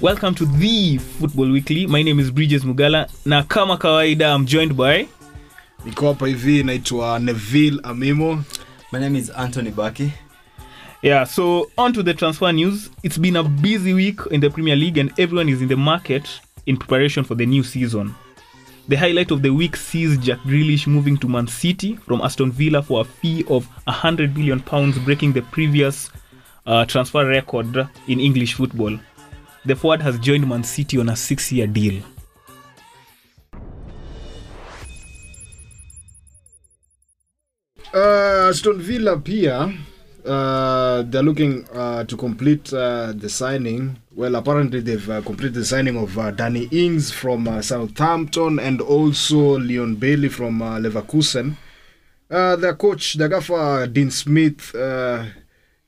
welcome to the football weekly. My name is bridges mugala na kama kawaida i'm joined by niko hapa hivi naitwa neville amimo. My name is Anthony Baki. yeah so on to the transfer news. It's been a busy week in the premier league and everyone is in the market in preparation for the new season. The highlight of the week sees jack grealish moving to man city from aston villa for a fee of 100 billion pounds breaking the previous uh, transfer record in english football the forward has joined man city on a six-year deal. Uh, aston villa pia uh, they're looking uh, to complete uh, the signing. Well apparently they've uh, completed the signing of uh, danny ings from uh, southampton and also leon bailey from uh, leverkusen. Uh, their coach the gaffer dean smith uh,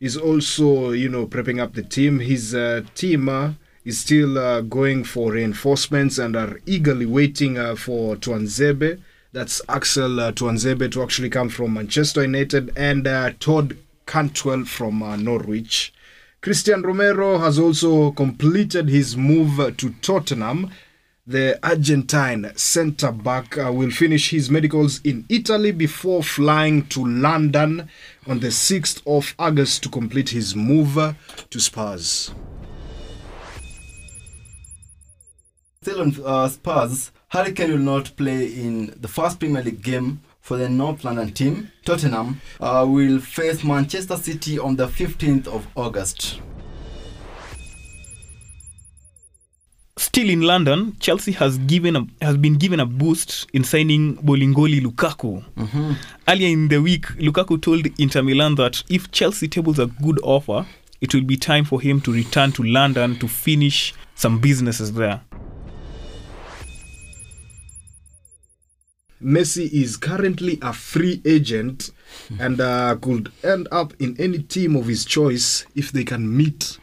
is also you know prepping up the team. His uh, team is still uh, going for reinforcements and are eagerly waiting uh, for Tuanzebe that's Axel uh, Tuanzebe to actually come from Manchester United and uh, Todd Cantwell from uh, Norwich. Christian Romero has also completed his move to Tottenham. The Argentine centre back uh, will finish his medicals in Italy before flying to London on the 6th of August to complete his move to Spurs. Still on uh, Spurs, Harry Kane will not play in the first Premier League game for the North London team. Tottenham uh, will face Manchester City on the 15th of August. Still in London, Chelsea has given a, has been given a boost in signing Bolingoli Lukaku. Earlier in the week, Lukaku told Inter Milan that if Chelsea tables a good offer, it will be time for him to return to London to finish some businesses there. Messi is currently a free agent and uh, could end up in any team of his choice if they can meet,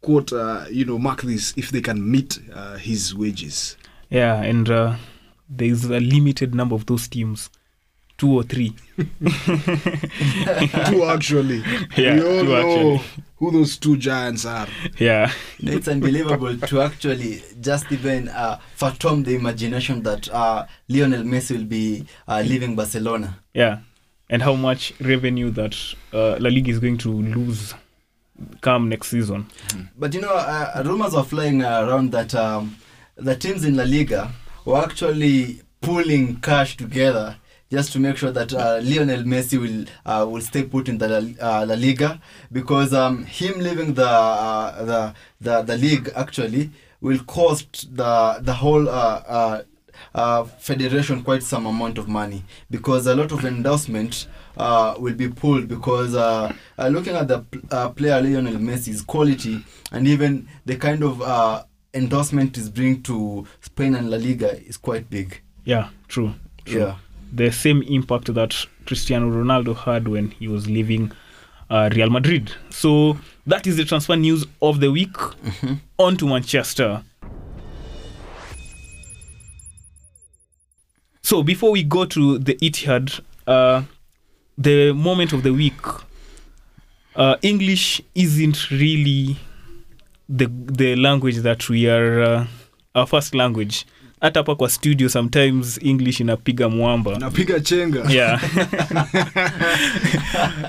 quote, uh, you know, mark this, if they can meet uh, his wages. Yeah, and uh, there is a limited number of those teams, two or three. two actually. Yeah, we all two know actually. Who those two giants are. Yeah, it's unbelievable to actually just even uh, fathom the imagination that uh, Lionel Messi will be uh, leaving Barcelona. yeah, and how much revenue that uh, La Liga is going to lose come next season. But you know, uh, rumors are flying around that um, the teams in La Liga were actually pulling cash together just to make sure that uh, Lionel Messi will uh, will stay put in the La, uh, La Liga because um, him leaving the, uh, the the the league actually will cost the the whole uh, uh, uh, federation quite some amount of money because a lot of endorsement uh, will be pulled because uh, uh, looking at the pl- uh, player Lionel Messi's quality and even the kind of uh, endorsement is bring to Spain and La Liga is quite big. Yeah, true. true. Yeah. The same impact that Cristiano Ronaldo had when he was leaving uh, Real Madrid. So that is the transfer news of the week. On to Manchester. So before we go to the Etihad, uh, the moment of the week, uh, English isn't really the the language that we are uh, our first language. Hata hapa kwa studio sometimes English inapiga mwamba. Napiga chenga. Yeah.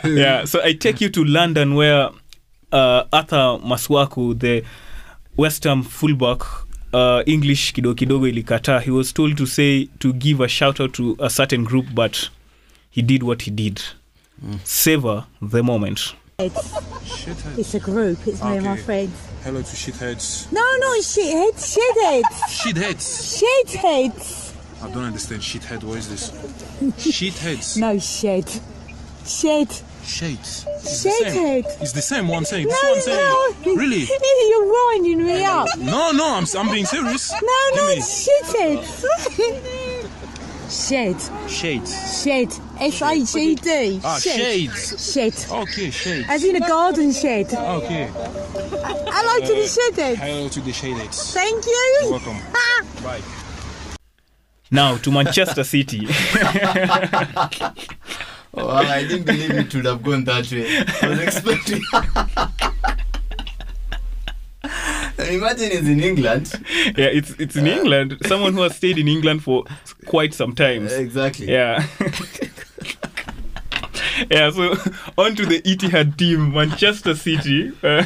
yeah. So I take you to London where uh, Arthur Maswaku, the West fullback, uh, English kidogo kidogo ilikataa. He was told to say to give a shout out to a certain group, but he did what he did. Savor the moment. Shitheads. It's a group. It's me and my Okay. friends. Hello to shitheads. No, not shitheads. Shitheads. Shitheads. Shitheads. I don't understand shithead. What is this? Shitheads. No shed. Shed. Shades. It's the. It's the same one saying. No, This one saying. no. Really? You're winding me up. No, no. I'm I'm being serious. No, Give no, me. it's shitheads. Shed. Shade. Shade. S I E D. Ah, shade. Shade. Okay, shade. As in a garden shade. Okay. Hello to the shitheads. Hello to the shadeheads. Thank You're welcome. Bye. Now to Manchester City. Oh, I didn't believe it would have gone that way. I was expecting. Imagine he's in England. yeah, it's it's in England. Someone who has stayed in England for quite some time. Exactly. Yeah. yeah, so on to the Etihad team, Manchester City. Uh,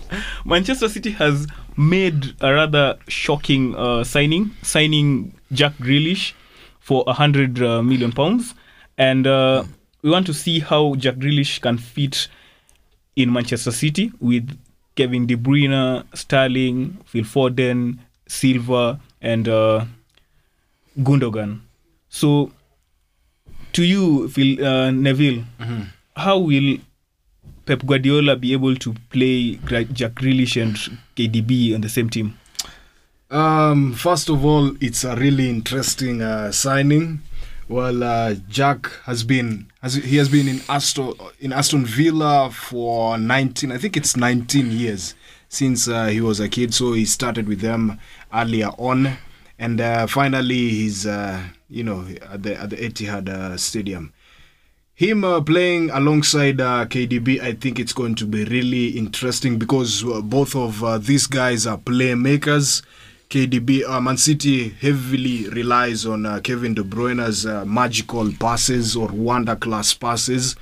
Manchester City has made a rather shocking uh, signing, signing Jack Grealish for a hundred uh, million pounds, and uh, we want to see how Jack Grealish can fit in Manchester City with Kevin De Bruyne, Sterling, Phil Foden, Silva, and uh, Gundogan. So, to you, Phil uh, Neville, how will Pep Guardiola be able to play Jack Grealish and KDB on the same team? Um, first of all, it's a really interesting uh, signing. Well, uh, Jack has been has he has been in Aston in Aston Villa for 19, I think it's 19 years since uh, he was a kid. So he started with them earlier on, and uh, finally he's uh, you know at the at the Etihad uh, Stadium. Him uh, playing alongside KDB, I think it's going to be really interesting because both of these guys are playmakers. KDB, uh, Man City heavily relies on uh, Kevin De Bruyne's uh, magical passes or wonder class passes.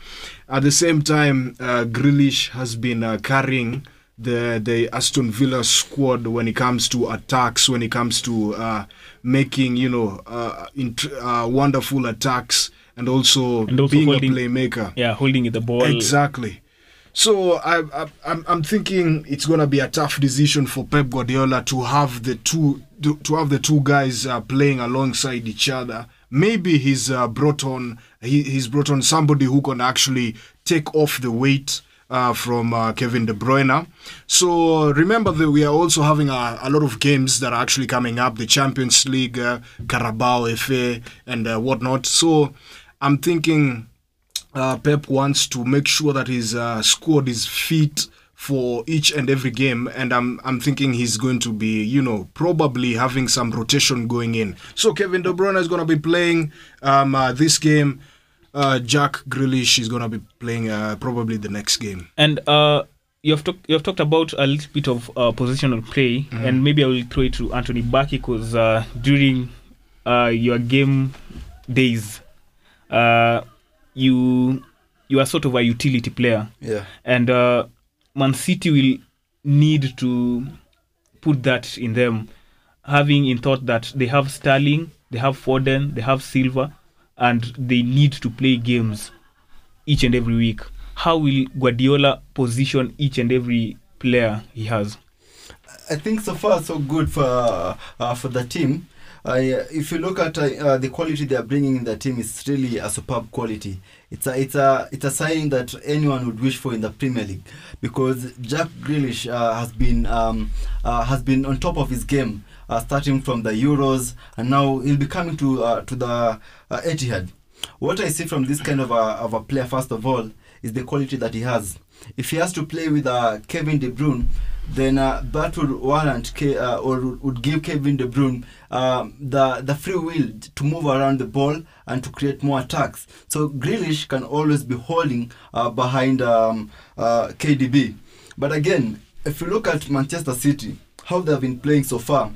At the same time, uh, Grealish has been uh, carrying the the Aston Villa squad when it comes to attacks, when it comes to uh, making you know uh, int- uh, wonderful attacks, and also, And also being holding- a playmaker. Yeah, holding the ball. Exactly. So I, I, I'm, I'm thinking it's gonna be a tough decision for Pep Guardiola to have the two to, to have the two guys uh, playing alongside each other. Maybe he's uh, brought on he, he's brought on somebody who can actually take off the weight uh, from uh, Kevin De Bruyne. So remember that we are also having a, a lot of games that are actually coming up: the Champions League, uh, Carabao FA, and uh, whatnot. So I'm thinking uh, Pep wants to make sure that his uh, squad is fit for each and every game, and I'm I'm thinking he's going to be, you know, probably having some rotation going in. So Kevin De Bruyne is going to be playing um, uh, this game. Uh, Jack Grealish is going to be playing uh, probably the next game. And uh, you've talked you've talked about a little bit of uh, positional play, and maybe I will throw it to Anthony Baki because uh, during uh, your game days, uh, you you are sort of a utility player, Yeah. and uh, Man City will need to put that in them, having in thought that they have Sterling, they have Foden, they have Silva, and they need to play games each and every week. How will Guardiola position each and every player he has? I think so far so good for uh, for the team. I, uh, if you look at uh, uh, the quality they are bringing in the team, it's really a superb quality. It's a it's a it's a sign that anyone would wish for in the Premier League because Jack Grealish uh, has been um, uh, has been on top of his game, uh, starting from the Euros, and now he'll be coming to to the Etihad. What I see from this kind of a, of a player, first of all, is the quality that he has. If he has to play with Kevin De Bruyne, then uh, that would warrant Ke- uh, or would give Kevin De Bruyne um, the the free will to move around the ball and to create more attacks. So Grealish can always be holding uh, behind um, uh, KDB. But again, if you look at Manchester City, how they have been playing so far,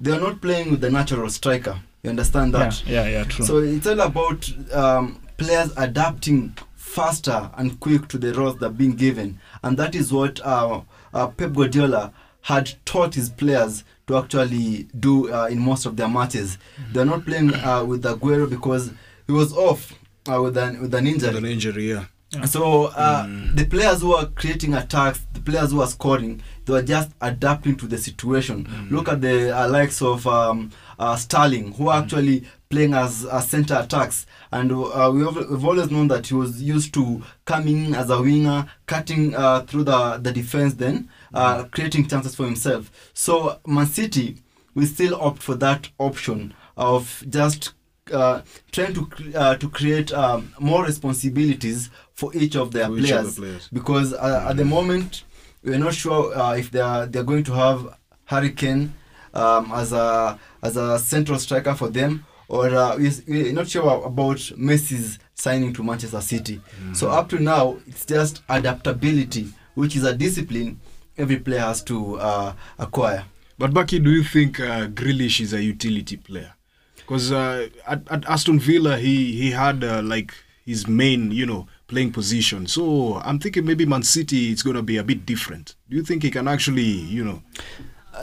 they are not playing with the natural striker. You understand that? Yeah, yeah, yeah, true. So it's all about um, players adapting faster and quick to the roles they're being given, and that is what uh, uh, Pep Guardiola had taught his players to actually do uh, in most of their matches. They're not playing uh, with Aguero because he was off uh, with an with an injury. With an injury, yeah. So uh, the players who are creating attacks, the players who are scoring, they were just adapting to the situation. Look at the uh, likes of um, uh, Sterling, who mm. actually playing as, a center attacks, and uh, we have, we've always known that he was used to coming in as a winger, cutting uh, through the the defense, then uh, creating chances for himself. So Man City will still opt for that option of just uh, trying to uh, to create um, more responsibilities for each of their each of players, the players. because uh, at the moment we're not sure uh, if they are they're going to have Hurricane um, as a as a central striker for them or uh, we- we're not sure about Messi's signing to Manchester City. So up to now it's just adaptability, which is a discipline every player has to uh, acquire. But Bucky, do you think uh, Grealish is a utility player? Because uh, at, at Aston Villa, he he had uh, like his main, you know, playing position. So I'm thinking maybe Man City it's going to be a bit different. Do you think he can actually, you know?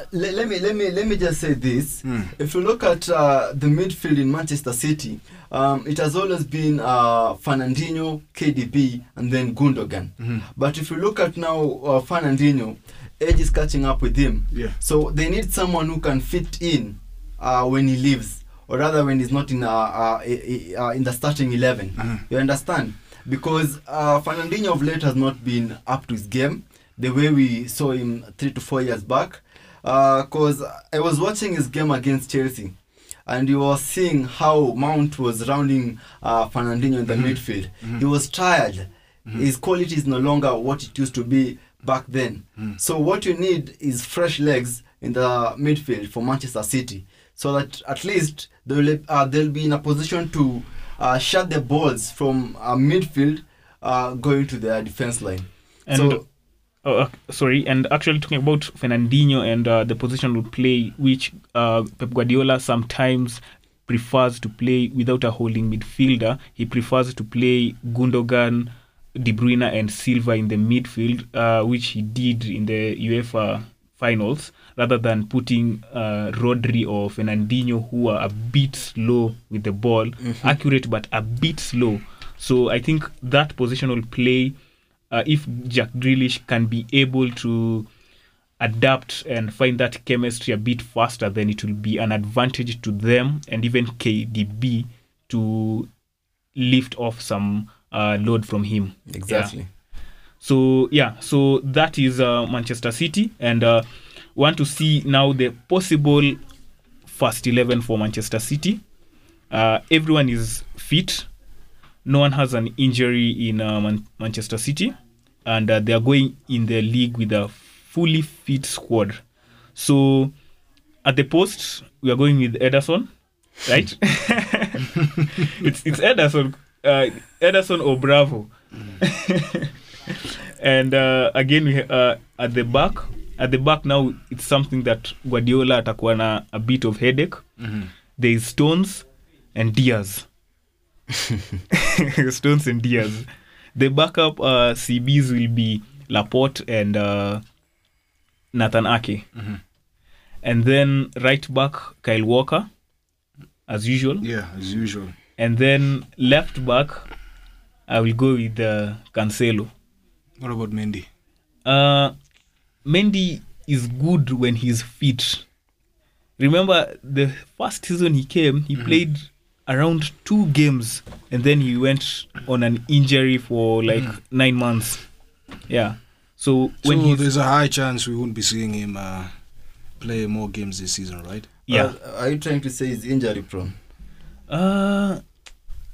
Uh, let, let me let me let me just say this. If you look at uh, the midfield in Manchester City, um, it has always been uh, Fernandinho, KDB, and then Gundogan. But if you look at now uh, Fernandinho, age is catching up with him. Yeah. So they need someone who can fit in uh, when he leaves, or rather when he's not in uh, uh, uh, in the starting 11 You understand? Because uh, Fernandinho of late has not been up to his game the way we saw him three to four years back. Because I was watching his game against Chelsea, and you was seeing how Mount was rounding uh, Fernandinho in the midfield. He was tired. His quality is no longer what it used to be back then. So what you need is fresh legs in the midfield for Manchester City, so that at least they'll uh, they'll be in a position to uh, shut the balls from uh, midfield uh, going to their defense line. And so uh, sorry, and actually talking about Fernandinho and uh, the positional play, which uh, Pep Guardiola sometimes prefers to play without a holding midfielder. He prefers to play Gundogan, De Bruyne, and Silva in the midfield, uh, which he did in the UEFA finals, rather than putting uh, Rodri or Fernandinho, who are a bit slow with the ball, accurate but a bit slow. So I think that positional play uh, if Jack Grealish can be able to adapt and find that chemistry a bit faster, then it will be an advantage to them and even KDB to lift off some uh, load from him. exactly. Yeah. So yeah, so that is uh, Manchester City, and uh, want to see now the possible first eleven for Manchester City. Uh, everyone is fit. No one has an injury in uh, Man- Manchester City, and uh, they are going in the league with a fully fit squad. So at the post, we are going with Ederson, right? it's it's Ederson, uh, Ederson or Bravo. and uh, again we, uh, at the back at the back now it's something that guardiola atakuwa na a bit of headache there is stones and diaz stones and diaz the backup uh, cbs will be laporte and uh, nathan ake and then right back kyle walker as usual Yeah, as usual. and then left back i will go with uh, cancelo What about Mendy? uh, Mendy is good when he's fit. Remember the first season he came, he played around two games and then he went on an injury for like nine months. Yeah. So when so there's a high chance we won't be seeing him uh, play more games this season, right? yeah, Uh, are you trying to say he's injury prone? uh,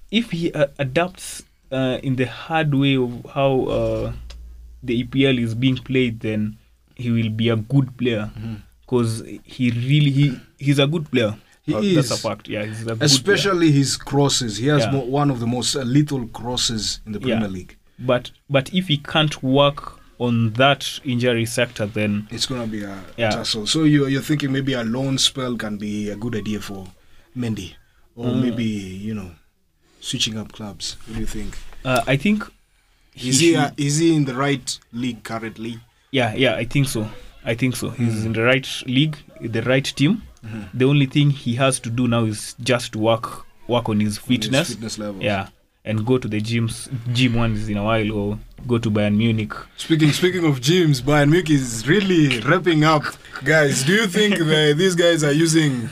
if he uh, adapts uh, in the hard way of how uh, the EPL is being played, then he will be a good player because he really he he's a good player. He Uh, That's a fact. Yeah, he's a good player. Especially his crosses. He has Yeah. mo- one of the most uh, lethal crosses in the Yeah. Premier League. But but if he can't work on that injury sector, then It's gonna be a Yeah. tussle. So you're you're thinking maybe a loan spell can be a good idea for Mendy, or Mm. maybe you know switching up clubs. What do you think? uh, I think Is he uh, should- is he in the right league currently? yeah yeah I think so. I think so. He's Mm. in the right league, the right team. Mm-hmm. The only thing he has to do now is just work work on his fitness. fitness levels. yeah and go to the gyms gym once in a while or go to bayern munich Speaking speaking of gyms, Bayern Munich is really wrapping up. Guys, do you think the, these guys are using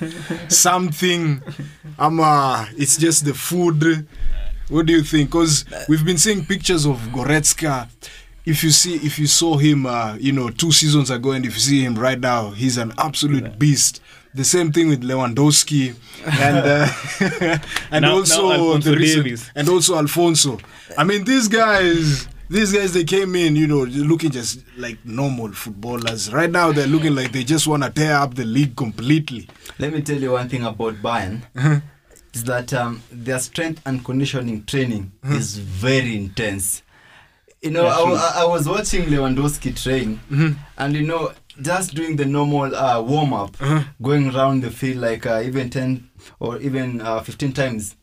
something? Um, uh, it's just the food. What do you think? Because we've been seeing pictures of Goretzka. If you see, if you saw him, uh, you know, two seasons ago, and if you see him right now, he's an absolute beast. The same thing with Lewandowski, and uh, and Now- now also Alphonso the recent- and also Alphonso. I mean, these guys, these guys, they came in, you know, looking just like normal footballers. Right now, they're looking like they just want to tear up the league completely. Let me tell you one thing about Bayern. is that um, their strength and conditioning training is very intense. You know, I. I, I was watching Lewandowski train, and you know, just doing the normal uh, warm up, going around the field like uh, even 10 or even uh, 15 times.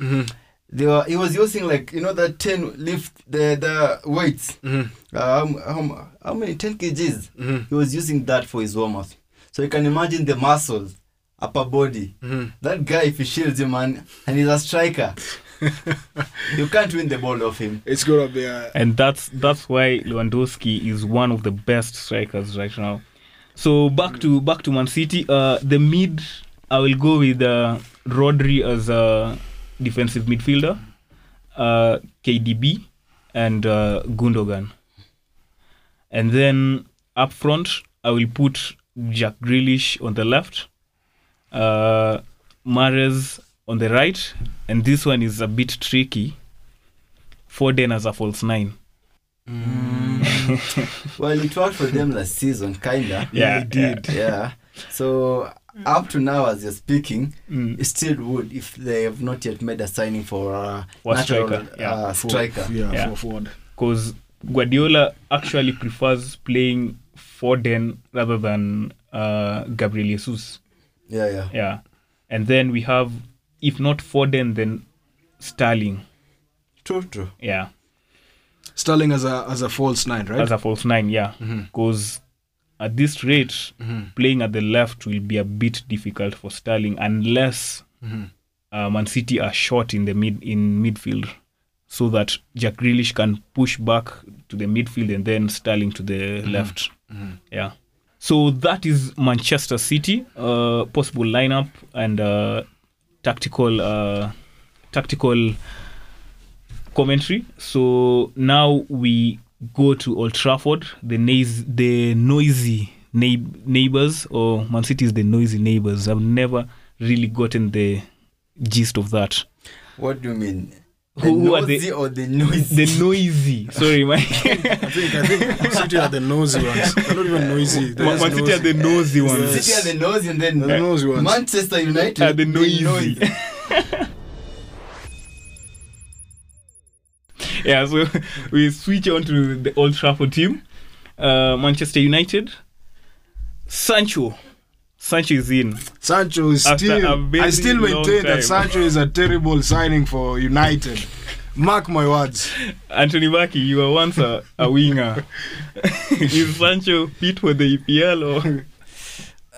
They were, he was using like, you know, the 10 lift, the, the weights. Uh, how, how, how many? 10 kgs. He was using that for his warm up. So you can imagine the muscles, upper body. That guy, if he shields you, man, and he's a striker, you can't win the ball off him. It's gonna be a and that's that's why Lewandowski is one of the best strikers right now. So back to back to Man City. Uh, the mid, I will go with uh, Rodri as a defensive midfielder, uh, KDB, and uh, Gundogan. And then up front, I will put Jack Grealish on the left, uh, Mares on the right, and this one is a bit tricky. Foden as a false nine. Well, it worked for them last season, kinda. Yeah, it did. Yeah. So up to now, as you're speaking, Mm. it still would if they have not yet made a signing for a For natural striker, yeah. uh, for- Yeah, Yeah. for forward. because Guardiola actually prefers playing Foden rather than uh, Gabriel Jesus. Yeah, yeah. Yeah, and then we have, if not Foden, then Sterling. True, true. Yeah, Sterling as a as a false nine, right? as a false nine. Yeah, because at this rate, playing at the left will be a bit difficult for Sterling unless uh, Man City are short in the mid in midfield, so that Jack Grealish can push back to the midfield and then Sterling to the left. Yeah. So that is Manchester City uh, possible lineup and uh, tactical uh, tactical commentary. So now we go to Old Trafford, the nais- the noisy neigh- neighbors, or Man City is the noisy neighbors. I've never really gotten the gist of that. What do you mean? The Who- who are nosy they- or the noisy? The noisy. Sorry, my I think I think City are the nosy ones. They're not even noisy. They're Man just City are the nosy. nosy ones. City are the nosy and then They're the nosy ones. Manchester United Are the noisy. noisy. yeah, so we switch on to the Old Trafford team. Uh, Manchester United. Sancho. Sancho is in. Sancho is After still. I still maintain that Sancho is a terrible signing for United. Mark my words. Anthony Baki, you were once a, a winger. is Sancho fit for the EPL or?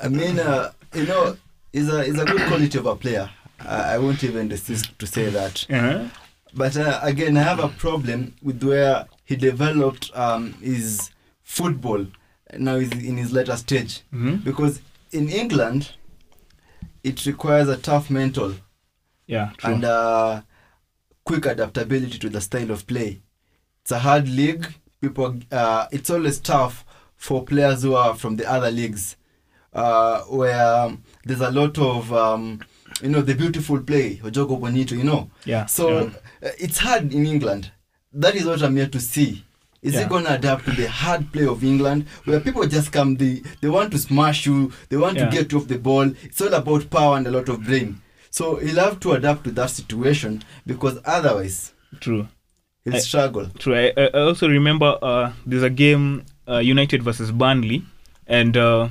I mean, uh, you know, he's a, he's a good quality of a player. I, I won't even desist to say that. Uh-huh. But uh, again, I have a problem with where he developed um, his football. Now he's in his later stage. Mhm. Because in England, it requires a tough mental Yeah, true. and uh, quick adaptability to the style of play. It's a hard league. People, uh, it's always tough for players who are from the other leagues, uh, where um, there's a lot of, um, you know, the beautiful play, Ojogo Bonito, you know. yeah. So yeah. Uh, it's hard in England. That is what I'm here to see. Is Yeah. it going to adapt to the hard play of England, where people just come, they they want to smash you, they want Yeah. to get you off the ball. It's all about power and a lot of brain. So he'll have to adapt to that situation because otherwise True. he'll I- struggle. True. I, I also remember uh, there's a game uh, United versus Burnley, and uh,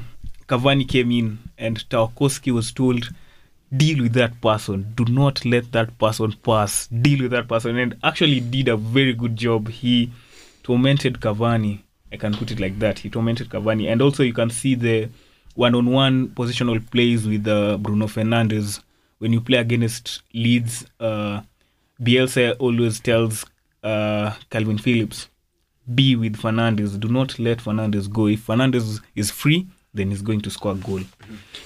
Cavani came in, and Tarkowski was told, "Deal with that person. Do not let that person pass. Deal with that person." And actually did a very good job. He tormented Cavani. I can put it like that. He tormented Cavani, and also you can see the one-on-one positional plays with uh, Bruno Fernandes when you play against Leeds. Uh, Bielsa always tells uh, Kalvin Phillips, be with Fernandes. Do not let Fernandes go. If Fernandes is free, then he's going to score a goal.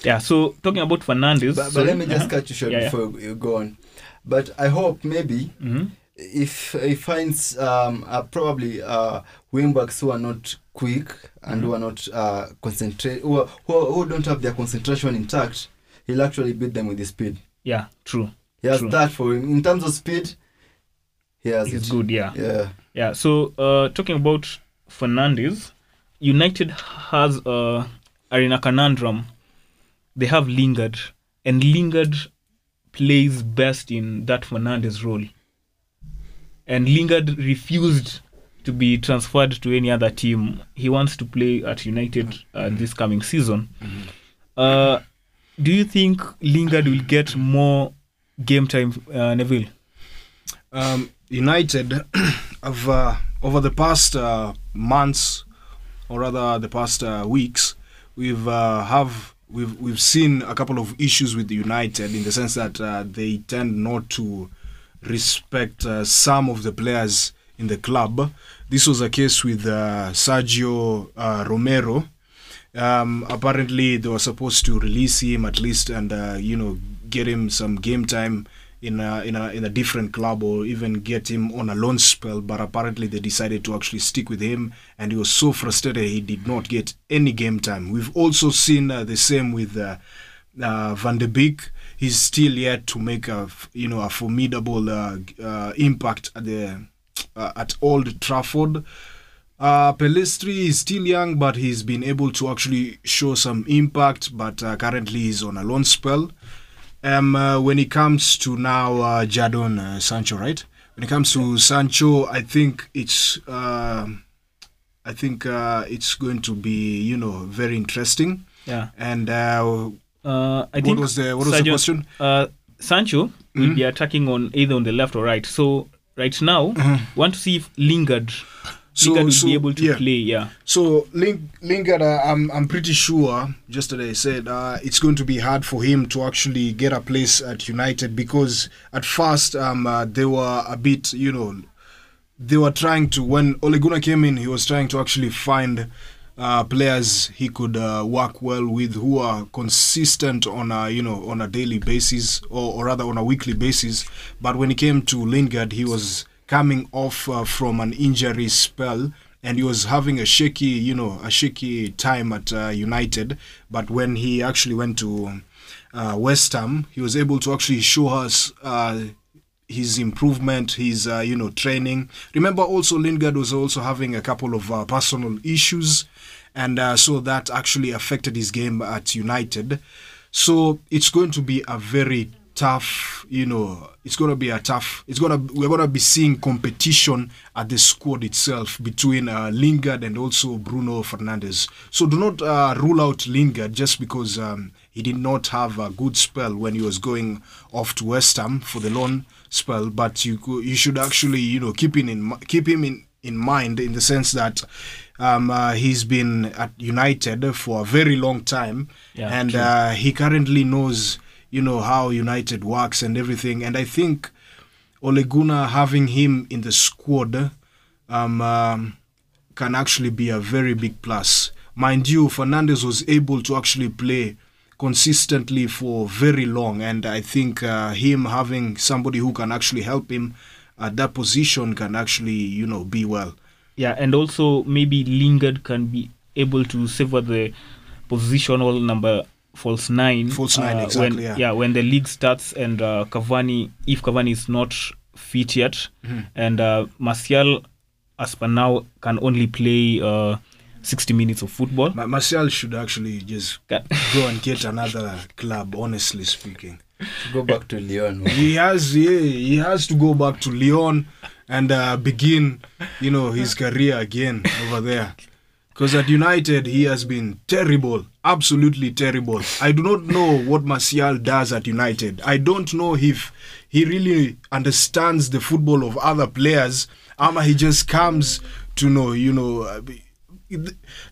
Yeah. So talking about Fernandes, But, but let me just uh-huh. cut you short Yeah, yeah. you go on. But I hope maybe Mhm. if he finds um, uh, probably uh, wingbacks who are not quick and Mm-hmm. who are not uh, concentrate, who, are- who, who don't have their concentration intact, he'll actually beat them with his speed. Yeah, true. He has True. that for him. In terms of speed, he has He's it. good. Yeah. Yeah. Yeah. So uh, talking about Fernandes, United has uh, are in a conundrum. They have Lingard, and Lingard plays best in that Fernandes role. And Lingard refused to be transferred to any other team. He wants to play at United uh, this coming season. Uh, do you think Lingard will get more game time, uh, Neville? um, United have uh, over the past uh, months, or rather the past uh, weeks, we've uh, have we've we've seen a couple of issues with the United in the sense that uh, they tend not to respect uh, some of the players in the club. This was a case with uh, Sergio uh, Romero. Um, apparently, they were supposed to release him at least and uh, you know get him some game time in a, in a in a different club or even get him on a loan spell. But apparently, they decided to actually stick with him, and he was so frustrated he did not get any game time. We've also seen uh, the same with uh, uh, Van de Beek. He's still yet to make a you know a formidable uh, uh, impact at the uh, at Old Trafford. Uh, Pellistri is still young, but he's been able to actually show some impact. But currently, he's on a loan spell. Um, uh, when it comes to now uh, Jadon uh, Sancho, right? When it comes to Sancho, I think it's uh, I think uh, it's going to be you know very interesting. Yeah. And uh, Uh, I What think was the- what was the question? Uh, Sancho will be attacking on either on the left or right. So right now, want to see if Lingard, So- Lingard will so, be able to yeah. play. Yeah. So Ling- Lingard, uh, I'm I'm pretty sure. Yesterday I said, uh, it's going to be hard for him to actually get a place at United because at first um, uh, they were a bit, you know, they were trying to when Ole Gunnar came in, he was trying to actually find uh, players he could uh, work well with who are consistent on a you know on a daily basis or, or rather on a weekly basis. But when it came to Lingard, he was coming off uh, from an injury spell and he was having a shaky you know a shaky time at uh, United. But when he actually went to uh, West Ham, he was able to actually show us. Uh, his improvement, his uh, you know training. Remember, also Lingard was also having a couple of uh, personal issues, and uh, so that actually affected his game at United. So it's going to be a very tough, you know, it's going to be a tough. It's gonna we're gonna be seeing competition at the squad itself between uh, Lingard and also Bruno Fernandes. So do not uh, rule out Lingard just because. Um, he did not have a good spell when he was going off to West Ham for the loan spell, but you you should actually you know keep him in keep him in in mind in the sense that um, uh, he's been at United for a very long time, Yeah, and uh, he currently knows you know how United works and everything. And I think Ole Gunnar having him in the squad um, um, can actually be a very big plus. Mind you, Fernandes was able to actually play consistently for very long, and I think uh, him having somebody who can actually help him at that position can actually, you know, be well. Yeah, and also maybe Lingard can be able to save the positional number false nine. False nine, uh, exactly, When, yeah. when the league starts and uh, Cavani, if Cavani is not fit yet, Mm-hmm. and uh, Martial, as per now, can only play uh, 60 minutes of football. Ma- Martial should actually just Ca- go and get another club, honestly speaking. Go back to Lyon. man. he has yeah, he has to go back to Lyon and uh, begin you know his career again over there because at United he has been terrible absolutely terrible. I do not know what Martial does at United. I don't know if he really understands the football of other players ama he just comes to know you know uh,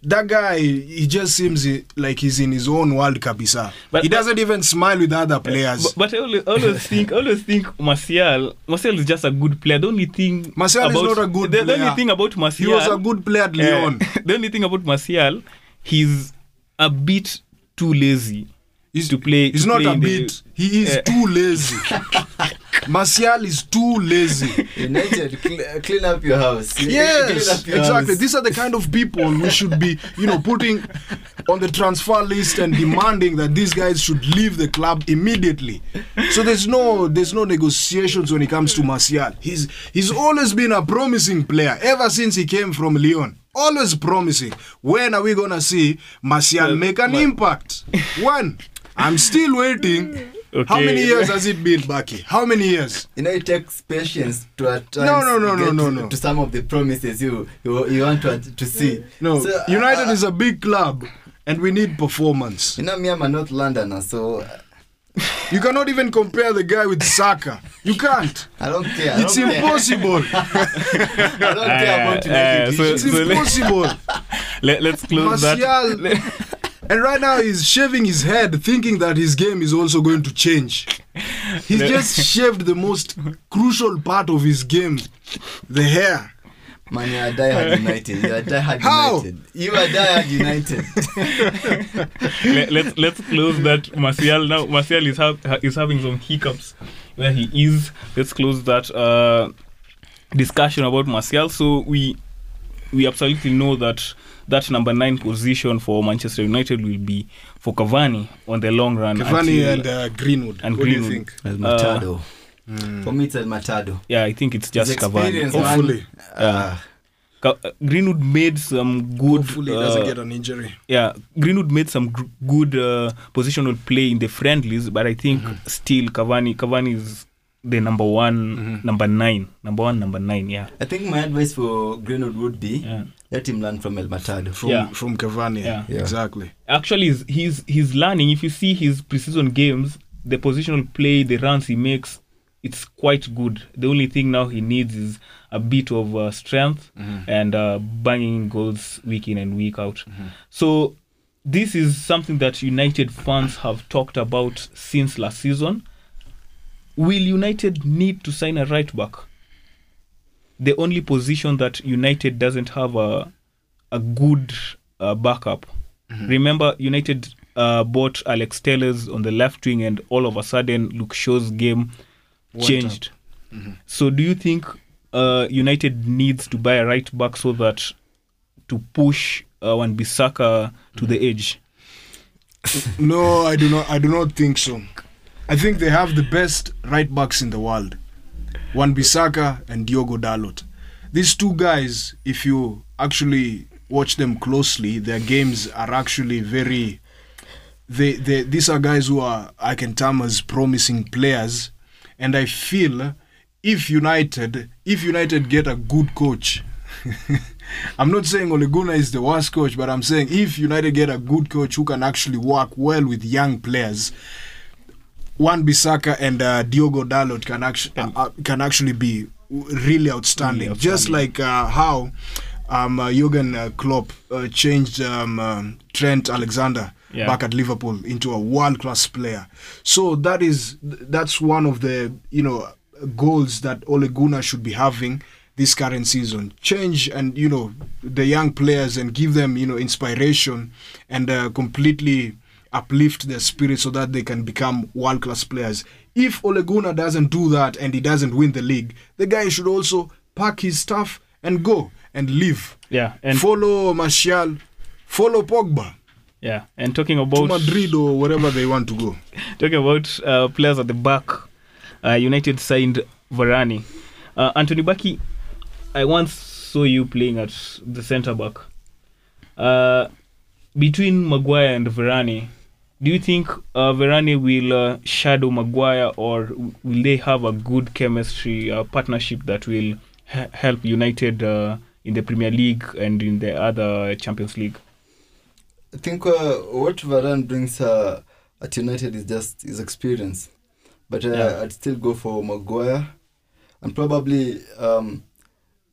that guy he just seems like he's in his own world kabisa But- he doesn't even smile with other players But, but I always, always think, always think Martial, Martial is just a good player. The only thing Martial is not a good the, the only thing about Martial He was a good player at Lyon. Uh, the only thing about Martial, he's a bit too lazy He's, to play. he's to not play a in the- bit. He is Uh, too lazy. Martial is too lazy. United, cl- clean up your house. Clean Yes, up your exactly. house. These are the kind of people we should be, you know, putting on the transfer list and demanding that these guys should leave the club immediately. So there's no there's no negotiations when it comes to Martial. He's he's always been a promising player ever since he came from Lyon. Always promising. When are we gonna see Martial make an impact? When? I'm still waiting. Okay. How many years has it been, Baki? How many years? You know, it takes patience to at No, no, no, no, no, no. to some of the promises you you, you want to to see. No, So, United uh, is a big club, and we need performance. You know, me, I'm a North Londoner, so uh, You cannot even compare the guy with Saka. You can't. I don't care. I It's don't care. impossible. I don't care about Uh, uh, so- It's so impossible. Let, let's close that. Martial, and right now he's shaving his head, thinking that his game is also going to change. He's Le- just shaved the most crucial part of his game, the hair. Man, you are diehard United. You are diehard How? United. You are diehard United. Let, let's let's close that. Martial now. Martial is ha- ha- is having some hiccups where he is. Let's close that uh, discussion about Martial. So we we absolutely know that that number nine position for Manchester United will be for Cavani on the long run. Cavani until- and uh, Greenwood. and what do you think? El Matado. For me, it's El Matado. yeah, I think it's just His Cavani. Hopefully, Uh, Ca- uh, Greenwood made some good. hopefully he uh, doesn't get an injury. yeah, Greenwood made some gr- good uh, positional play in the friendlies, but I think Mm-hmm. still Cavani Cavani is the number one, Mm-hmm. number nine, number one, number nine. Yeah, I think my advice for Greenwood would be yeah. let him learn from El Matado. From Yeah. from Cavani, Yeah. Yeah. exactly. Actually, he's, he's he's learning. If you see his preseason games, the positional play, the runs he makes, it's quite good. The only thing now he needs is a bit of uh, strength Mm-hmm. and uh, banging goals week in and week out. So this is something that United fans have talked about since last season. Will United need to sign a right back? The only position that United doesn't have a a good uh, backup. Remember, United uh, bought Alex Telles on the left wing, and all of a sudden, Luke Shaw's game Went changed. So, do you think uh, United needs to buy a right back so that to push uh, Wan Bissaka to the edge? No, I do not. I do not think so. I think they have the best right backs in the world, Wan Bissaka and Diogo Dalot. These two guys, if you actually watch them closely, their games are actually very. They, they these are guys who are I can term as promising players, and I feel if United if United get a good coach. I'm not saying Ole is the worst coach, but I'm saying if United get a good coach who can actually work well with young players, Wan Bissaka and uh, Diogo Dalot can actually uh, uh, can actually be really outstanding. Really Just outstanding. like uh, how um, uh, Jurgen uh, Klopp uh, changed um, Trent Alexander Yeah. back at Liverpool into a world class player. So that is that's one of the you know goals that Ole Gunnar should be having this current season. Change and you know the young players and give them you know inspiration and uh, completely uplift their spirit so that they can become world class players. If Ole Gunnar doesn't do that and he doesn't win the league, the guy should also pack his stuff and go and leave. Yeah, and follow Martial, follow Pogba yeah, and talking to about Madrid or wherever they want to go. talking about uh, players at the back, uh, United signed Varane. Uh, Anthony Baki, I once saw you playing at the centre back. Uh, between Maguire and Varane, do you think uh, Verani will uh, shadow Maguire or will they have a good chemistry uh, partnership that will ha- help United uh, in the Premier League and in the other Champions League? I think uh, what Varane brings uh, at United is just his experience. But Yeah. I'd still go for Maguire. And probably um,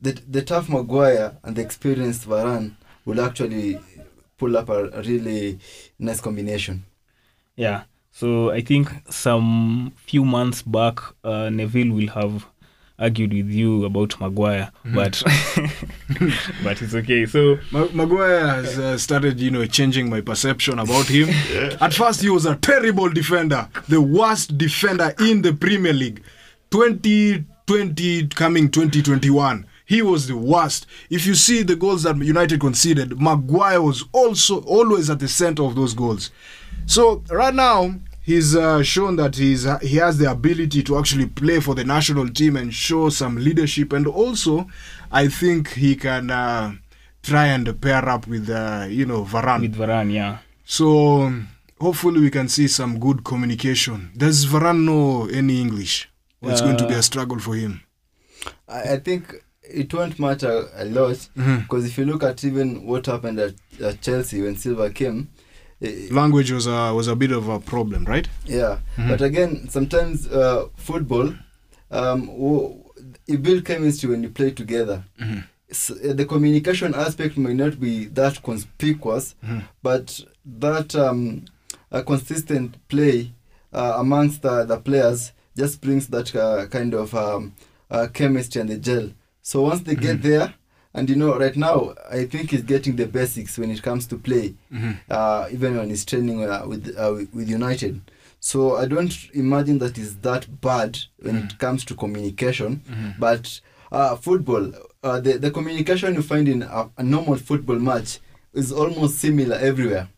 the, the tough Maguire and the experienced Varane will actually pull up a really nice combination. Yeah. So I think some few months back, uh, Neville will have argued with you about Maguire, but but it's okay. So Ma- Maguire has uh, started, you know, changing my perception about him. At first, he was a terrible defender, the worst defender in the Premier League. 2020 coming 2021, he was the worst. If you see the goals that United conceded, Maguire was also always at the center of those goals. So right now, he's uh, shown that he's he has the ability to actually play for the national team and show some leadership, and also, I think he can uh, try and pair up with uh, you know Varane. with Varane, yeah, so hopefully we can see some good communication. Does Varane know any English? Or it's going to be Uh, a struggle for him. I, I think it won't matter a lot because if you look at even what happened at, at Chelsea when Silva came, it, Language was a was a bit of a problem, right? yeah. Mhm. But again, sometimes uh, football, um, you build chemistry when you play together. S- uh, the communication aspect may not be that conspicuous, Mhm. but that um, a consistent play uh, amongst the, the players just brings that uh, kind of um, uh, chemistry and the gel. So once they get there, and you know, right now, I think he's getting the basics when it comes to play, uh, even when he's training uh, with uh, with- United. So I don't imagine that is that bad when it comes to communication, but uh, football, uh, the the communication you find in a, a normal football match is almost similar everywhere.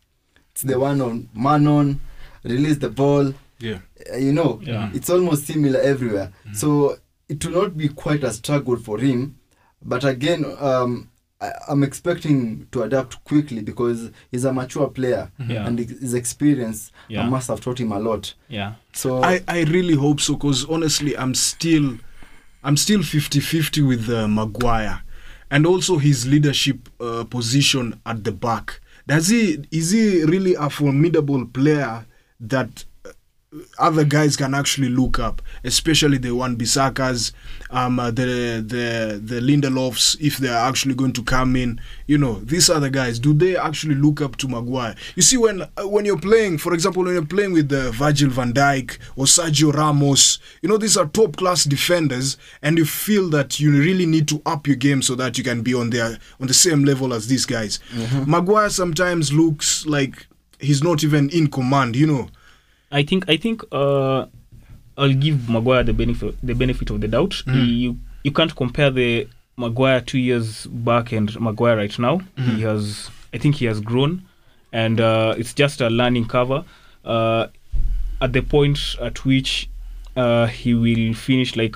It's the one on man on, release the ball. Yeah. uh, you know, Yeah. it's almost similar everywhere. So it will not be quite a struggle for him. But again, um, I, I'm expecting to adapt quickly because he's a mature player Yeah. and his experience Yeah. must have taught him a lot. Yeah. So I, I really hope so because honestly I'm still I'm still 50-50 with uh, Maguire and also his leadership uh, position at the back. Does he is he really a formidable player that other guys can actually look up, especially the Wan Bissakas, um, uh, the the the Lindelofs, if they are actually going to come in. You know, these other guys, do they actually look up to Maguire? You see, when uh, when you're playing, for example, when you're playing with uh, Virgil van Dijk or Sergio Ramos, you know, these are top class defenders, and you feel that you really need to up your game so that you can be on their on the same level as these guys. Maguire sometimes looks like he's not even in command. You know. I think I think uh, I'll give Maguire the benefit the benefit of the doubt. You you can't compare the Maguire two years back and Maguire right now. He has I think he has grown, and uh, it's just a learning curve. Uh, at the point at which uh, he will finish like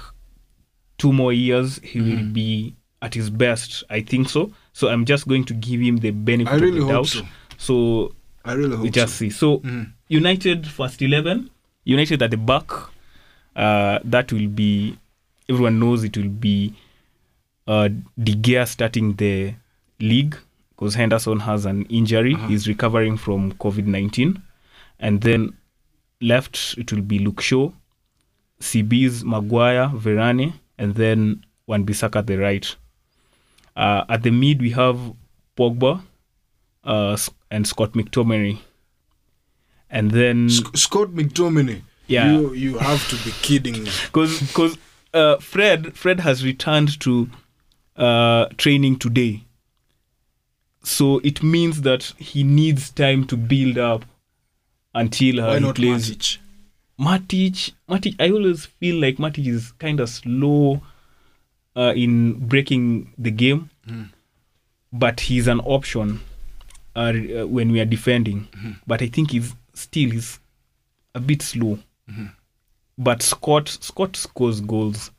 two more years, he will be at his best. I think so. So I'm just going to give him the benefit I really of the hope doubt. so. so I really hope we just so. see. So Mhm. United first eleven, United at the back. Uh, that will be everyone knows it will be uh, De Gea starting the league because Henderson has an injury. He's recovering from COVID nineteen, and then left it will be Luke Shaw, CB's Maguire, Varane, and then Wan Bissaka at the right. Uh, at the mid we have Pogba uh, and Scott McTominay. And then Sc- Scott McTominay. Yeah. You you have to be kidding me. because because uh, Fred Fred has returned to uh, training today, so it means that he needs time to build up until uh, Why he not plays. Matic? Matic, Matic, I always feel like Matic is kind of slow uh, in breaking the game, but he's an option uh, when we are defending. But I think he's still he's a bit slow. But Scott Scott scores goals.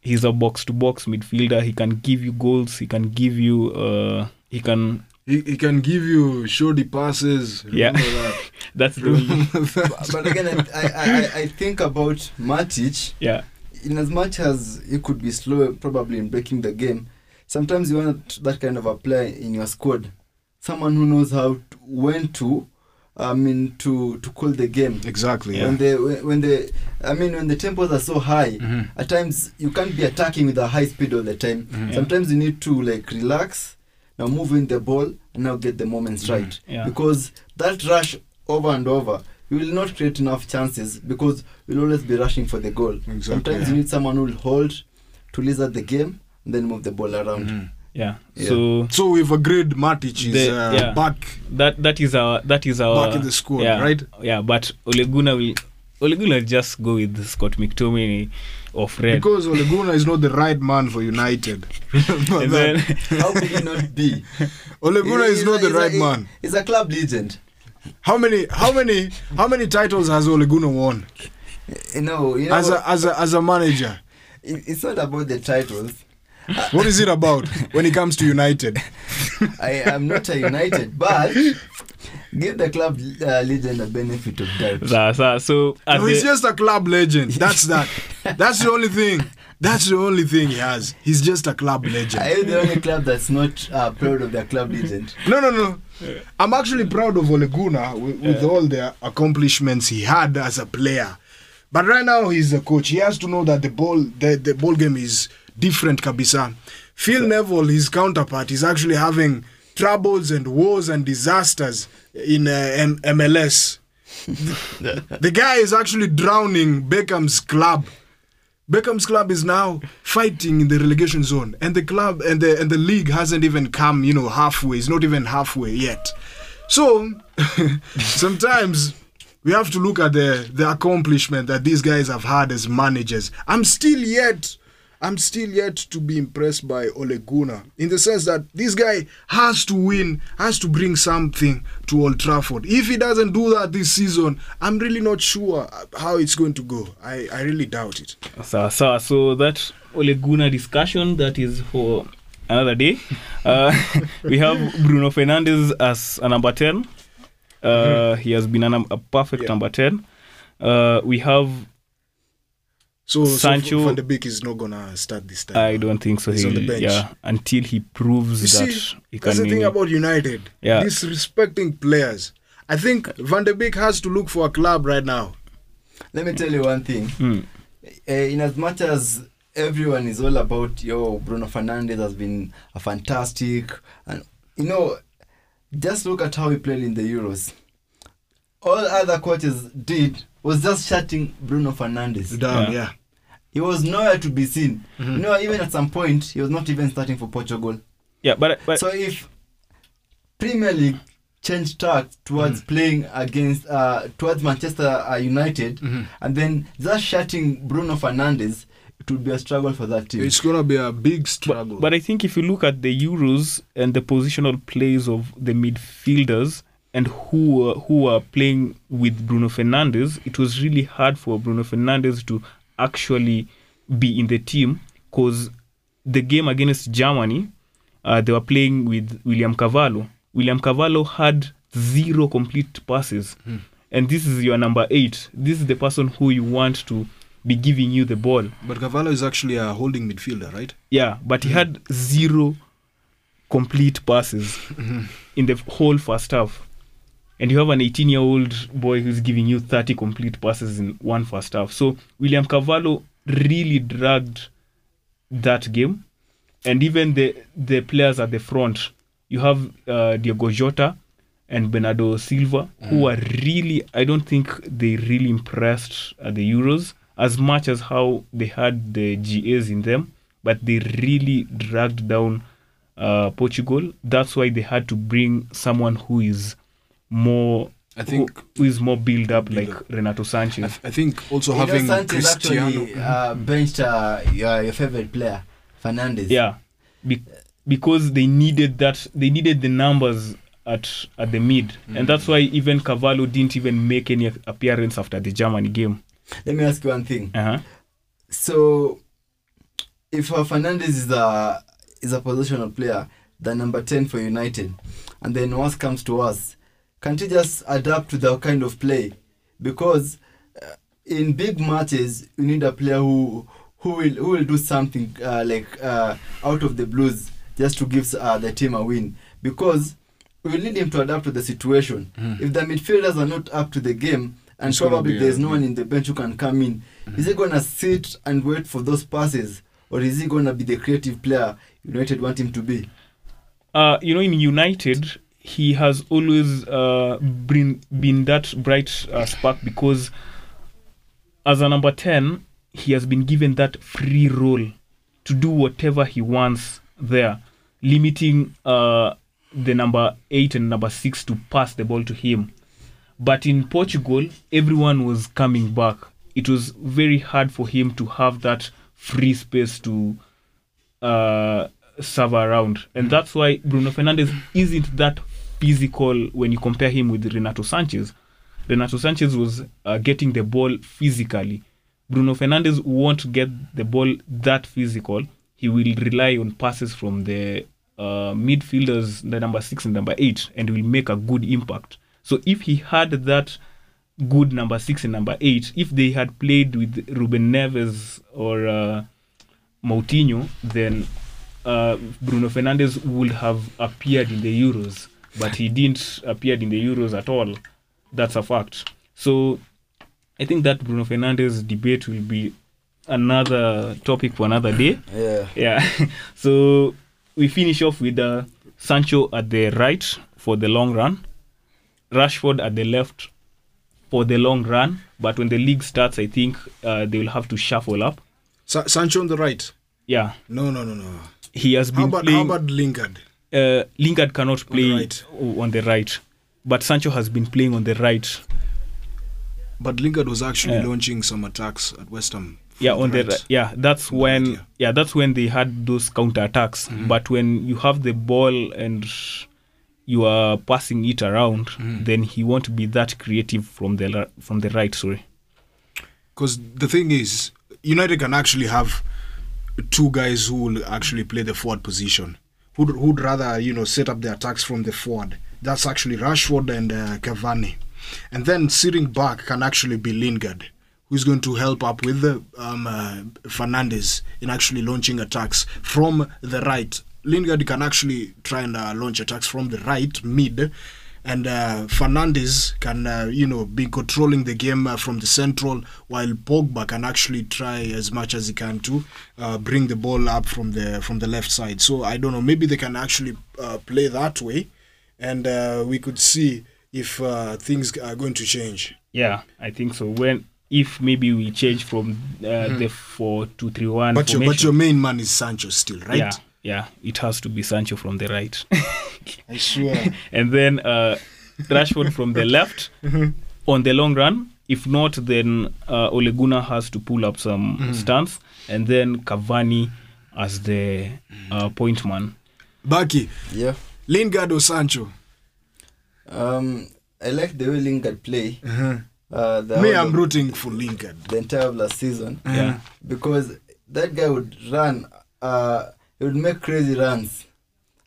He's a box to box midfielder. He can give you goals. He can give you. Uh, he can. He, he can give you shorty passes. Yeah. That. That's the only. but, but again, I, I, I, I think about Matic. yeah. in as much as he could be slow probably in breaking the game, sometimes you want that kind of a player in your squad. Someone who knows how to, when to I mean to to call the game. Exactly. When Yeah. the when when the I mean when the tempos are so high, Mhm. at times you can't be attacking with a high speed all the time. Mhm. Sometimes you need to like relax, now move in the ball and now get the moments right. Yeah. Because that rush over and over, you will not create enough chances because you'll always be rushing for the goal. Exactly, Sometimes yeah. you need someone who will hold to lizard the game and then move the ball around. Yeah. Yeah. So So we've agreed Matic is The- uh, yeah. back that that is our that is our back in the squad, yeah, right? Yeah, but Ole Gunnar will Ole Gunnar will just go with Scott McTominay or Fred. Because Ole Gunnar is not the right man for United. Remember and that? then How could he not be? Ole Gunnar is He's not a- the he's a- right man. He's a club legend. How many how many how many titles has Ole Gunnar won You know, you know as a as a as a manager? it's not about the titles. What is it about when it comes to United? I am not a United, but Give the club uh, legend a benefit of doubt. That's, sa- so No, he's just a club legend. That's that. That's the only thing. That's the only thing he has. He's just a club legend. Are you the only club that's not uh, proud of their club legend? No, no, no. I'm actually proud of Oleguna with, with all the accomplishments he had as a player. But right now he's a coach. He has to know that the ball, the, the ball game is different, Kabisa. Phil Neville, his counterpart, is actually having troubles and wars and disasters in uh, M- MLS. the guy is actually drowning Beckham's club. Beckham's club is now fighting in the relegation zone, and the club and the and the league hasn't even come, you know, halfway. It's not even halfway yet. So sometimes we have to look at the the accomplishment that these guys have had as managers. I'm still yet. I'm still yet to be impressed by Ole Gunnar in the sense that this guy has to win, has to bring something to Old Trafford. If he doesn't do that this season, I'm really not sure how it's going to go. I, I really doubt it. So, so, So that Ole Gunnar discussion that is for another day. Uh, we have Bruno Fernandes as a number ten. Uh, He has been a, num- a perfect Yeah. number ten. Uh, we have. So, Sancho- so Van de Beek is not gonna start this time. I don't think so. He's on the bench. Yeah, until he proves You that see, he that's the thing win. about United. Yeah. Disrespecting players. I think Van de Beek has to look for a club right now. Let me tell you one thing. Mm. Uh, in as much as everyone is all about yo Bruno Fernandes has been a fantastic and you know just look at how he played in the Euros. All other coaches did was just shutting Bruno Fernandes. Down, Yeah. yeah. He was nowhere to be seen. You know, even at some point he was not even starting for Portugal. Yeah, but but so if Premier League changed tack towards playing against uh, towards Manchester uh, United, and then just shutting Bruno Fernandes, it would be a struggle for that team. It's gonna be a big struggle. But, but I think if you look at the Euros and the positional plays of the midfielders and who were, who were playing with Bruno Fernandes, it was really hard for Bruno Fernandes to actually be in the team because the game against Germany, uh, they were playing with William Carvalho. William Carvalho had zero complete passes. And this is your number eight. This is the person who you want to be giving you the ball. But Carvalho is actually a holding midfielder, right? Yeah, but he had zero complete passes in the whole first half. And you have an 18 year old boy who's giving you 30 complete passes in one first half. So William Carvalho really dragged that game. And even the, the players at the front, you have uh, Diogo Jota and Bernardo Silva, who are really, I don't think they really impressed at the Euros as much as how they had the GAs in them, but they really dragged down uh, Portugal. That's why they had to bring someone who is more, I think- who, who is more built up, Build like up. Renato I, th- I think also You know, having Sanches Cristiano. actually uh, benched uh, your, your favorite player, Fernandes. Yeah, Be- because they needed that. They needed the numbers at at the mid, and that's why even Carvalho didn't even make any appearance after the Germany game. Let me ask you one thing. Uh-huh. So, if uh, Fernandes is a is a positional player, the number ten for United, and then worst comes to us, can't you just adapt to the kind of play? Because uh, in big matches, you need a player who who will who will do something uh, like uh, out of the blues just to give uh, the team a win. Because we need him to adapt to the situation. If the midfielders are not up to the game, and It's probably there's no one in the bench who can come in, is he gonna sit and wait for those passes, or is he gonna be the creative player United want him to be? uh, you know, in United, he has always uh, been been that bright uh, spark because as a number ten, he has been given that free role to do whatever he wants there, limiting uh, the number eight and number six to pass the ball to him. But in Portugal, everyone was coming back. It was very hard for him to have that free space to uh, serve around. And that's why Bruno Fernandes isn't that physical when you compare him with Renato Sanches. Renato Sanches was uh, getting the ball physically. Bruno Fernandes won't get the ball that physical. He will rely on passes from the uh, midfielders, the number six and number eight, and will make a good impact. So if he had that good number six and number eight, if they had played with Ruben Neves or uh, Moutinho, then uh, Bruno Fernandes would have appeared in the Euros, but he didn't appear in the Euros at all. That's a fact. So I think that Bruno Fernandes debate will be another topic for another day. Yeah. Yeah. so we finish off with uh, Sancho at the right for the long run, Rashford at the left for the long run. But when the league starts, I think uh, they will have to shuffle up. Sa- Sancho on the right. Yeah, No, no, no, no. he has been How about playing. how about Lingard? Uh, Lingard cannot play right. on the right, but Sancho has been playing on the right. But Lingard was actually Yeah. launching some attacks at West Ham. Yeah, on the right. ri- yeah. That's when right, yeah. yeah, that's when they had those counter attacks. Mm-hmm. But when you have the ball and you are passing it around, Mm-hmm. then he won't be that creative from the from the right. Sorry. Because the thing is, United can actually have two guys who will actually play the forward position. Who'd, who'd rather, you know, set up the attacks from the forward. That's actually Rashford and uh, Cavani. And then sitting back can actually be Lingard, who's going to help up with the, um, uh, Fernandes in actually launching attacks from the right. Lingard can actually try and uh, launch attacks from the right, mid, and uh, Fernandes can, uh, you know, be controlling the game uh, from the central, while Pogba can actually try as much as he can to uh, bring the ball up from the from the left side. So I don't know, maybe they can actually uh, play that way, and uh, we could see if uh, things are going to change. Yeah, I think so. When if maybe we change from uh, the four two three one. But your, but your main man is Sancho still, right? yeah, yeah, it has to be Sancho from the right. I swear. and then uh, Rashford from the left on the long run. If not, then uh, Ole Gunnar has to pull up some stance, and then Cavani as the uh, point man. Baki, Yeah. Lingard or Sancho? Um, I like the way Lingard play. Uh, the Me, I'm of- rooting for Lingard. the entire of last season. Yeah. Because that guy would run, uh, he would make crazy runs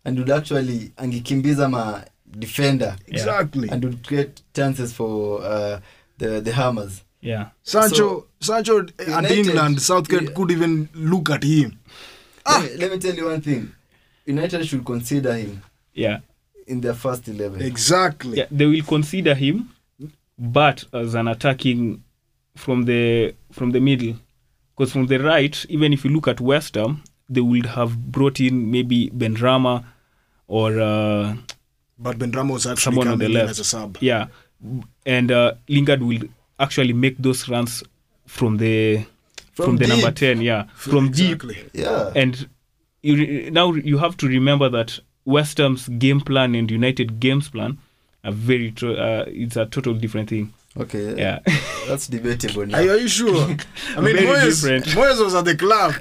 and would actually angikimbiza ma defender Exactly. and would create chances for uh, the the Hammers. Yeah, Sancho, Sancho at United- England, Southgate Yeah. could even look at him. Let, me, let me tell you one thing. United should consider him yeah, in their first eleven. Exactly. yeah. They will consider him, but as an attacking from the from the middle, because from the right, even if you look at West Ham, they would have brought in maybe Benrahma or. Uh, But Ben was actually Someone on coming the in left. as a sub. Yeah, and uh, Lingard will actually make those runs from the from, From the number ten. Yeah, from exactly. deep. Yeah. And you re- now you have to remember that West Ham's game plan and United games plan are very. Tro- uh, it's a total different thing. okay. Yeah, That's debatable now. Are, you- sure? I mean, Very Moyes. Moyes was at the club.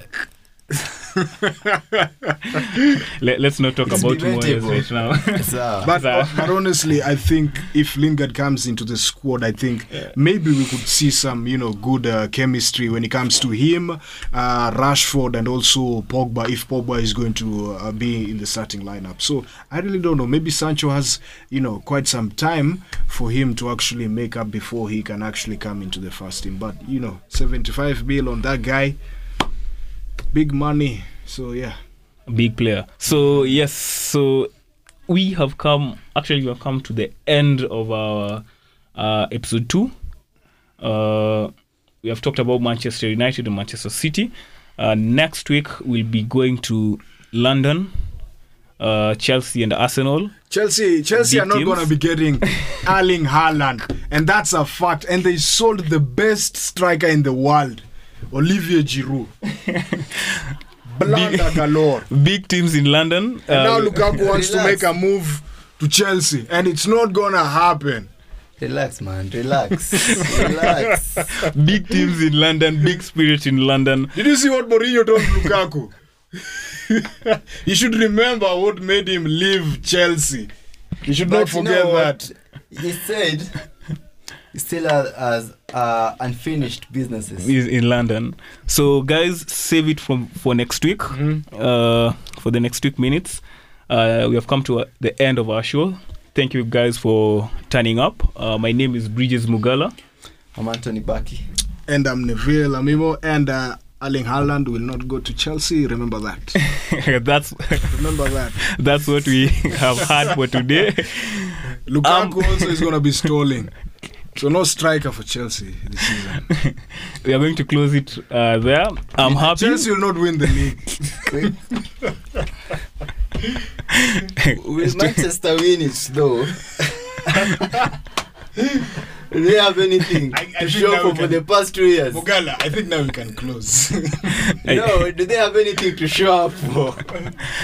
Let, us not talk It's about Moyes debatable. right now. So, But, Sir. but honestly, I think if Lingard comes into the squad, I think maybe we could see some, you know, good uh, chemistry when it comes to him, uh, Rashford, and also Pogba. If Pogba is going to uh, be in the starting lineup, so I really don't know. Maybe Sancho has, you know, quite some time for him to actually make up before he can actually come into the first team. But you know, 75 bill on that guy, big money. So yeah. big player. So yes, so we have come. Actually, we have come to the end of our uh, episode two. Uh, we have talked about Manchester United and Manchester City. Uh, next week we'll be going to London, uh, Chelsea and Arsenal. Chelsea, Chelsea Big are not teams. to be getting Erling Haaland, and that's a fact. And they sold the best striker in the world, Olivier Giroud. Blunder galore. Big teams in London. And now Uh, Lukaku wants to make a move to Chelsea, and it's not gonna happen. relax, man. Relax. relax. big teams in London. Big spirit in London. Did you see what Mourinho told Lukaku? you should remember what made him leave Chelsea. You should not But you forget know that. He said he still has, has uh, unfinished businesses. is in London. So guys, save it from for next week. Uh, for the next week minutes, uh, we have come to uh, the end of our show. Thank you guys for turning up. Uh, my name is Bridges Mugala. I'm Anthony Baki. And I'm Neville Amimo. And uh, Erling Haaland will not go to Chelsea. Remember that. that's Remember that. that's what we have had for today. Lukaku also is going to be stalling. So no striker for Chelsea this season. we are going to close it uh, there. I'm happy. Chelsea will not win the league. Will Manchester win it though? Do they have anything I- I to show for, can, for the past two years? Mugala, I think now we can close. No, do they have anything to show up for?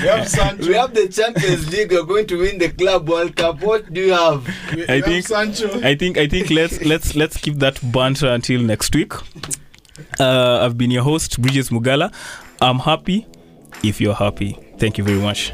we have Sancho. We have the Champions League. We're going to win the Club World Cup. What do you have? we, we think. have Sancho. I think I think let's let's let's keep that banter until next week. Uh, I've been your host, Bridges Mugala. I'm happy if you're happy. Thank you very much.